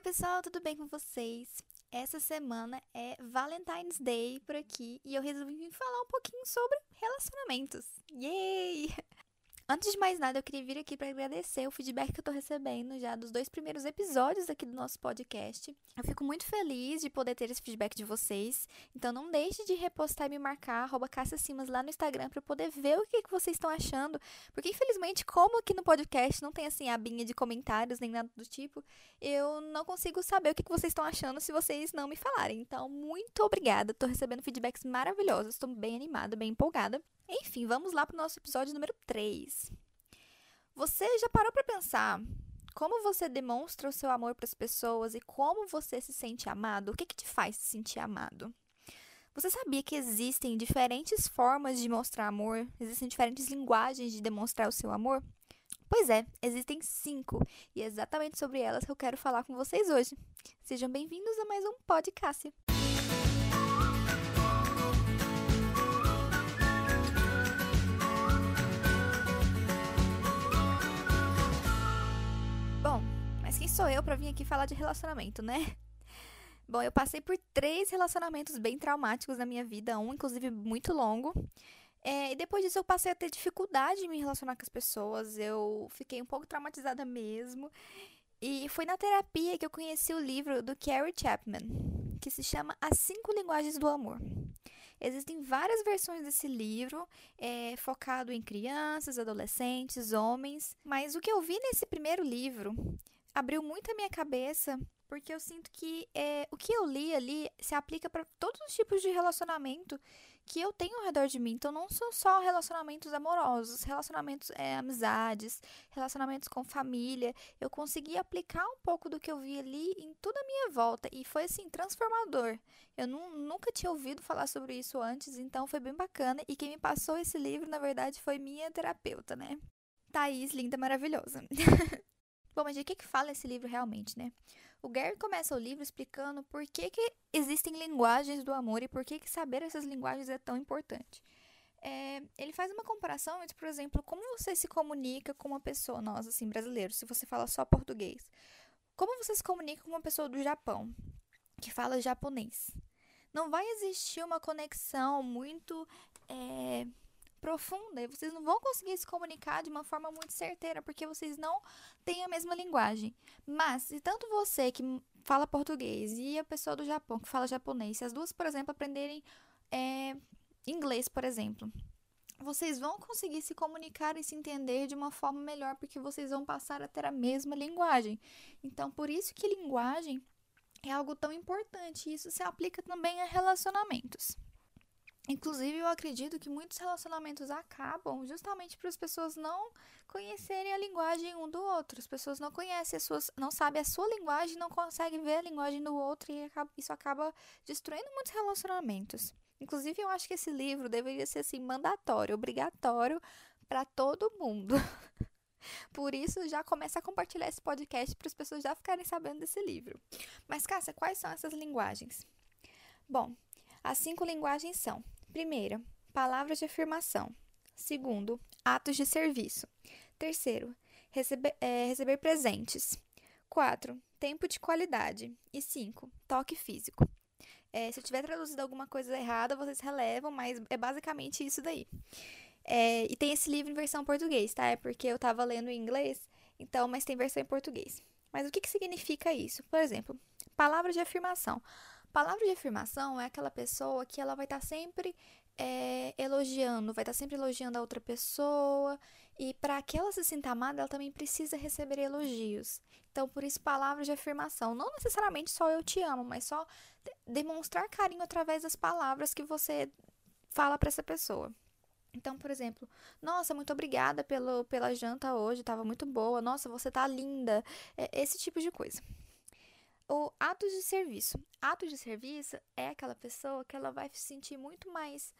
Oi, pessoal, tudo bem com vocês? Essa semana é Valentine's Day por aqui e eu resolvi falar um pouquinho sobre relacionamentos. Yay! Antes de mais nada, eu queria vir aqui para agradecer o feedback que eu tô recebendo já dos dois primeiros episódios aqui do nosso podcast. Eu fico muito feliz de poder ter esse feedback de vocês. Então não deixe de repostar e me marcar, arroba Simas lá no Instagram para poder ver o que, que vocês estão achando. Porque infelizmente, como aqui no podcast não tem assim abinha de comentários nem nada do tipo, eu não consigo saber o que, que vocês estão achando se vocês não me falarem. Então, muito obrigada. Tô recebendo feedbacks maravilhosos. Estou bem animada, bem empolgada. Enfim, vamos lá para o nosso episódio número 3. Você já parou para pensar como você demonstra o seu amor para as pessoas e como você se sente amado? O que, que te faz se sentir amado? Você sabia que existem diferentes formas de mostrar amor? Existem diferentes linguagens de demonstrar o seu amor? Pois é, existem cinco, e é exatamente sobre elas que eu quero falar com vocês hoje. Sejam bem-vindos a mais um podcast. Eu para vir aqui falar de relacionamento, né? Bom, eu passei por três relacionamentos bem traumáticos na minha vida, um inclusive muito longo. É, e depois disso eu passei a ter dificuldade em me relacionar com as pessoas, eu fiquei um pouco traumatizada mesmo. E foi na terapia que eu conheci o livro do Carrie Chapman, que se chama As Cinco Linguagens do Amor. Existem várias versões desse livro, é, focado em crianças, adolescentes, homens, mas o que eu vi nesse primeiro livro abriu muito a minha cabeça, porque eu sinto que é, o que eu li ali se aplica para todos os tipos de relacionamento que eu tenho ao redor de mim. Então, não são só relacionamentos amorosos, relacionamentos, é, amizades, relacionamentos com família. Eu consegui aplicar um pouco do que eu vi ali em toda a minha volta e foi assim transformador. Eu não, nunca tinha ouvido falar sobre isso antes, então foi bem bacana. E quem me passou esse livro, na verdade, foi minha terapeuta, né? Thaís, linda, maravilhosa. Bom, mas de que, que fala esse livro realmente, né? O Gary começa o livro explicando por que, que existem linguagens do amor e por que, que saber essas linguagens é tão importante. É, ele faz uma comparação entre, por exemplo, como você se comunica com uma pessoa, nós, assim, brasileiros, se você fala só português. Como você se comunica com uma pessoa do Japão, que fala japonês? Não vai existir uma conexão muito é, profunda e vocês não vão conseguir se comunicar de uma forma muito certeira porque vocês não têm a mesma linguagem. Mas se tanto você que fala português e a pessoa do Japão que fala japonês, se as duas, por exemplo, aprenderem é, inglês, por exemplo, vocês vão conseguir se comunicar e se entender de uma forma melhor porque vocês vão passar a ter a mesma linguagem. Então, por isso que linguagem é algo tão importante. Isso se aplica também a relacionamentos. Inclusive, eu acredito que muitos relacionamentos acabam justamente para as pessoas não conhecerem a linguagem um do outro. As pessoas não conhecem as suas, não sabem a sua linguagem, não conseguem ver a linguagem do outro e isso acaba destruindo muitos relacionamentos. Inclusive, eu acho que esse livro deveria ser assim mandatório, obrigatório para todo mundo. Por isso, já começa a compartilhar esse podcast para as pessoas já ficarem sabendo desse livro. Mas, Cássia, quais são essas linguagens? Bom, as cinco linguagens são Primeira, palavras de afirmação. Segundo, atos de serviço. Terceiro, receber, é, receber presentes. Quatro, tempo de qualidade. E cinco, toque físico. É, se eu tiver traduzido alguma coisa errada, vocês relevam, mas é basicamente isso daí. É, e tem esse livro em versão português, tá? É porque eu tava lendo em inglês, então, mas tem versão em português. Mas o que, que significa isso? Por exemplo, palavra de afirmação. Palavra de afirmação é aquela pessoa que ela vai estar tá sempre é, elogiando, vai estar tá sempre elogiando a outra pessoa. E para que ela se sinta amada, ela também precisa receber elogios. Então, por isso, palavras de afirmação. Não necessariamente só eu te amo, mas só demonstrar carinho através das palavras que você fala para essa pessoa. Então, por exemplo, nossa, muito obrigada pelo, pela janta hoje, estava muito boa. Nossa, você tá linda. É, esse tipo de coisa. O atos de serviço. Atos de serviço é aquela pessoa que ela vai se sentir muito mais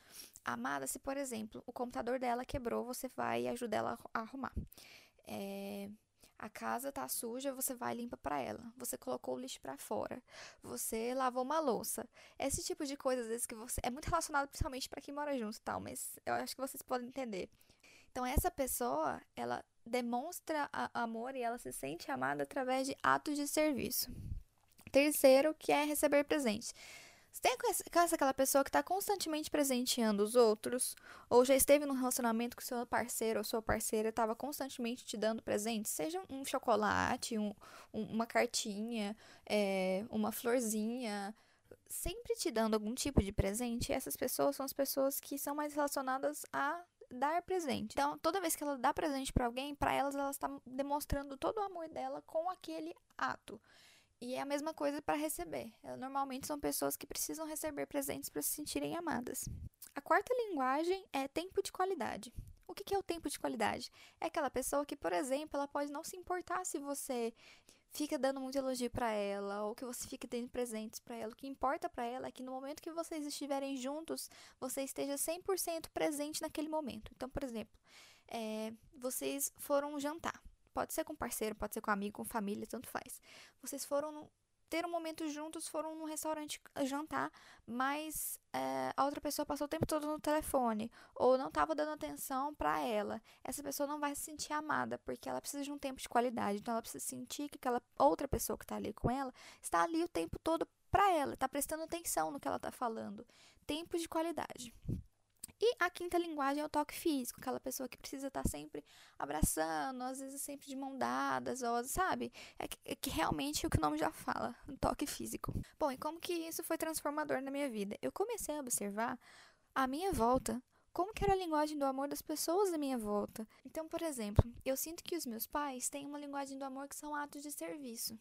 amada se, por exemplo, o computador dela quebrou, você vai ajudar ela a arrumar. É, a casa tá suja, você vai limpa para ela. Você colocou o lixo para fora. Você lavou uma louça. Esse tipo de coisa, às vezes, que você. É muito relacionado principalmente para quem mora junto e tal, mas eu acho que vocês podem entender. Então, essa pessoa, ela demonstra amor e ela se sente amada através de atos de serviço. Terceiro, que é receber presente. Você tem conhece aquela pessoa que está constantemente presenteando os outros? Ou já esteve num relacionamento com seu parceiro ou sua parceira estava constantemente te dando presentes? Seja um chocolate, um, um, uma cartinha, é, uma florzinha, sempre te dando algum tipo de presente. essas pessoas são as pessoas que são mais relacionadas a dar presente. Então, toda vez que ela dá presente para alguém, para elas ela está demonstrando todo o amor dela com aquele ato. E é a mesma coisa para receber. Normalmente são pessoas que precisam receber presentes para se sentirem amadas. A quarta linguagem é tempo de qualidade. O que é o tempo de qualidade? É aquela pessoa que, por exemplo, ela pode não se importar se você fica dando muito elogio para ela ou que você fica dando presentes para ela. O que importa para ela é que no momento que vocês estiverem juntos, você esteja 100% presente naquele momento. Então, por exemplo, é, vocês foram jantar. Pode ser com parceiro, pode ser com amigo, com família, tanto faz. Vocês foram ter um momento juntos, foram num restaurante jantar, mas é, a outra pessoa passou o tempo todo no telefone ou não estava dando atenção para ela. Essa pessoa não vai se sentir amada porque ela precisa de um tempo de qualidade. Então ela precisa sentir que aquela outra pessoa que está ali com ela está ali o tempo todo para ela, está prestando atenção no que ela está falando. Tempo de qualidade. E a quinta linguagem é o toque físico, aquela pessoa que precisa estar sempre abraçando, às vezes sempre de mão dadas, ou, sabe? É que, é que realmente é o que o nome já fala, um toque físico. Bom, e como que isso foi transformador na minha vida? Eu comecei a observar a minha volta como que era a linguagem do amor das pessoas à minha volta. Então, por exemplo, eu sinto que os meus pais têm uma linguagem do amor que são atos de serviço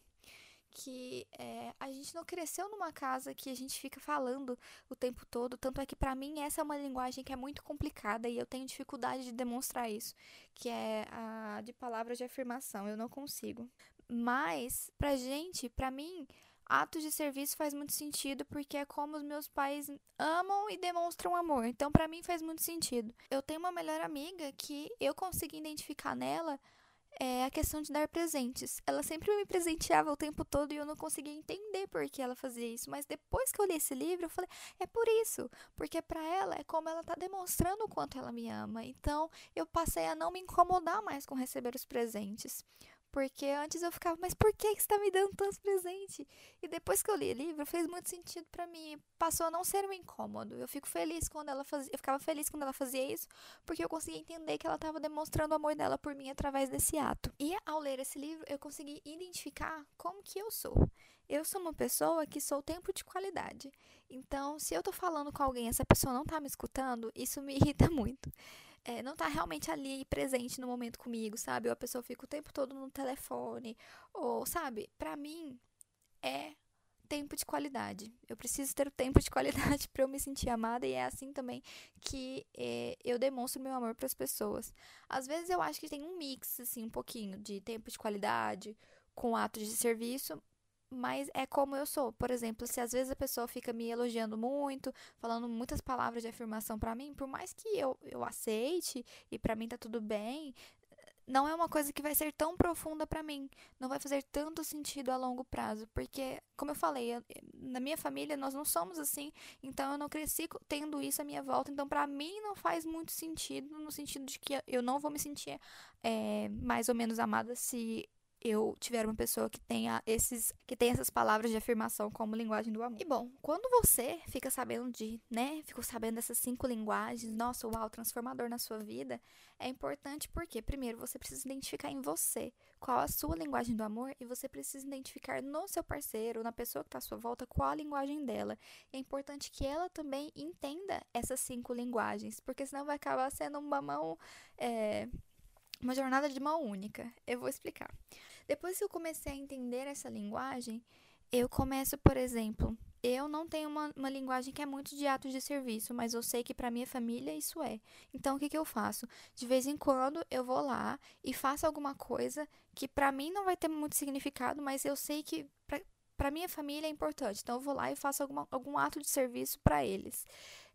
que é, a gente não cresceu numa casa que a gente fica falando o tempo todo. Tanto é que, para mim, essa é uma linguagem que é muito complicada e eu tenho dificuldade de demonstrar isso, que é a de palavras de afirmação. Eu não consigo. Mas, pra gente, pra mim, atos de serviço faz muito sentido porque é como os meus pais amam e demonstram amor. Então, para mim, faz muito sentido. Eu tenho uma melhor amiga que eu consegui identificar nela é a questão de dar presentes. Ela sempre me presenteava o tempo todo e eu não conseguia entender por que ela fazia isso. Mas depois que eu li esse livro, eu falei, é por isso. Porque para ela é como ela tá demonstrando o quanto ela me ama. Então eu passei a não me incomodar mais com receber os presentes. Porque antes eu ficava, mas por que você está me dando tantos presentes? E depois que eu li o livro, fez muito sentido para mim. Passou a não ser um incômodo. Eu fico feliz quando ela fazia. Eu ficava feliz quando ela fazia isso, porque eu conseguia entender que ela estava demonstrando o amor dela por mim através desse ato. E ao ler esse livro, eu consegui identificar como que eu sou. Eu sou uma pessoa que sou tempo de qualidade. Então, se eu tô falando com alguém e essa pessoa não tá me escutando, isso me irrita muito é, não tá realmente ali presente no momento comigo, sabe? Ou a pessoa fica o tempo todo no telefone, ou, sabe? Para mim, é tempo de qualidade. Eu preciso ter o tempo de qualidade para eu me sentir amada e é assim também que é, eu demonstro meu amor para as pessoas. Às vezes eu acho que tem um mix assim um pouquinho de tempo de qualidade com atos de serviço, mas é como eu sou. Por exemplo, se às vezes a pessoa fica me elogiando muito, falando muitas palavras de afirmação para mim, por mais que eu, eu aceite e para mim tá tudo bem, não é uma coisa que vai ser tão profunda para mim, não vai fazer tanto sentido a longo prazo, porque, como eu falei, eu, na minha família nós não somos assim, então eu não cresci tendo isso à minha volta, então para mim não faz muito sentido, no sentido de que eu não vou me sentir é, mais ou menos amada se eu tiver uma pessoa que tenha esses que tenha essas palavras de afirmação como linguagem do amor. E bom, quando você fica sabendo de, né, ficou sabendo dessas cinco linguagens, nossa, uau, transformador na sua vida, é importante porque primeiro você precisa identificar em você qual a sua linguagem do amor e você precisa identificar no seu parceiro, na pessoa que está à sua volta, qual a linguagem dela. E é importante que ela também entenda essas cinco linguagens, porque senão vai acabar sendo uma mão é, uma jornada de mão única. Eu vou explicar. Depois que eu comecei a entender essa linguagem, eu começo, por exemplo, eu não tenho uma, uma linguagem que é muito de atos de serviço, mas eu sei que para minha família isso é. Então, o que, que eu faço? De vez em quando eu vou lá e faço alguma coisa que para mim não vai ter muito significado, mas eu sei que para minha família é importante. Então, eu vou lá e faço alguma, algum ato de serviço para eles.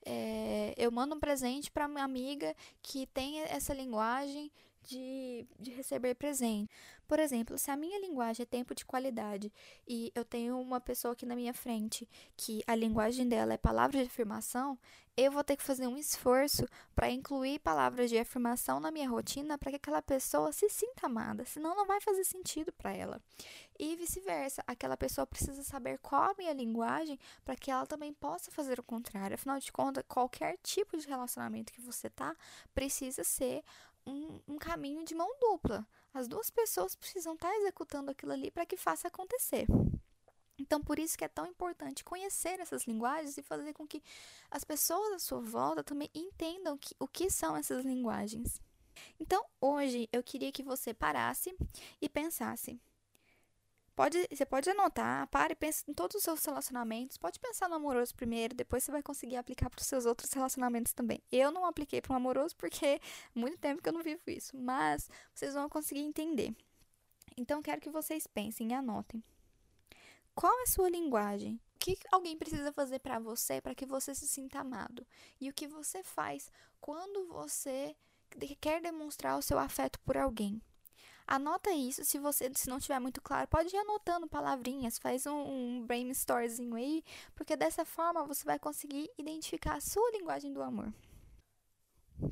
É, eu mando um presente para minha amiga que tem essa linguagem de, de receber presente. Por exemplo, se a minha linguagem é tempo de qualidade e eu tenho uma pessoa aqui na minha frente que a linguagem dela é palavra de afirmação, eu vou ter que fazer um esforço para incluir palavras de afirmação na minha rotina para que aquela pessoa se sinta amada, senão não vai fazer sentido para ela. E vice-versa, aquela pessoa precisa saber qual a minha linguagem para que ela também possa fazer o contrário. Afinal de contas, qualquer tipo de relacionamento que você tá precisa ser um, um caminho de mão dupla. As duas pessoas precisam estar tá executando aquilo ali para que faça acontecer. Então, por isso que é tão importante conhecer essas linguagens e fazer com que as pessoas à sua volta também entendam que, o que são essas linguagens. Então, hoje eu queria que você parasse e pensasse: Pode, você pode anotar, pare pense em todos os seus relacionamentos. Pode pensar no amoroso primeiro, depois você vai conseguir aplicar para os seus outros relacionamentos também. Eu não apliquei para o amoroso porque é muito tempo que eu não vivo isso, mas vocês vão conseguir entender. Então, quero que vocês pensem e anotem. Qual é a sua linguagem? O que alguém precisa fazer para você para que você se sinta amado? E o que você faz quando você quer demonstrar o seu afeto por alguém? Anota isso, se você se não tiver muito claro, pode ir anotando palavrinhas, faz um, um brainstormzinho aí, porque dessa forma você vai conseguir identificar a sua linguagem do amor.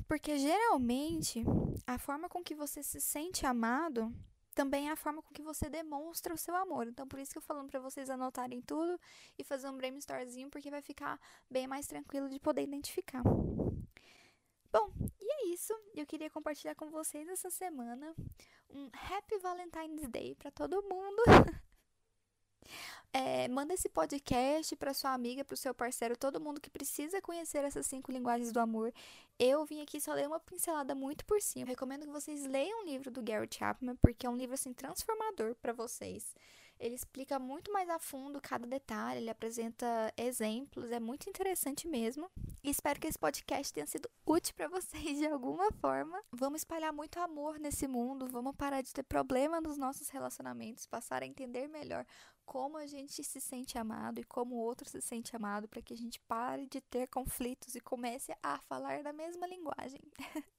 Porque geralmente a forma com que você se sente amado também é a forma com que você demonstra o seu amor. Então, por isso que eu falando para vocês anotarem tudo e fazer um brainstormzinho, porque vai ficar bem mais tranquilo de poder identificar. Bom, e é isso. Eu queria compartilhar com vocês essa semana um Happy Valentine's Day para todo mundo. É, manda esse podcast para sua amiga, para o seu parceiro, todo mundo que precisa conhecer essas cinco linguagens do amor. Eu vim aqui só ler uma pincelada muito por cima. Recomendo que vocês leiam o livro do Gary Chapman, porque é um livro assim transformador para vocês. Ele explica muito mais a fundo cada detalhe, ele apresenta exemplos, é muito interessante mesmo. E espero que esse podcast tenha sido útil para vocês de alguma forma. Vamos espalhar muito amor nesse mundo, vamos parar de ter problema nos nossos relacionamentos, passar a entender melhor como a gente se sente amado e como o outro se sente amado, para que a gente pare de ter conflitos e comece a falar na mesma linguagem.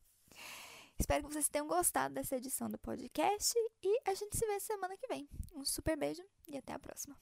Espero que vocês tenham gostado dessa edição do podcast e a gente se vê semana que vem. Um super beijo e até a próxima.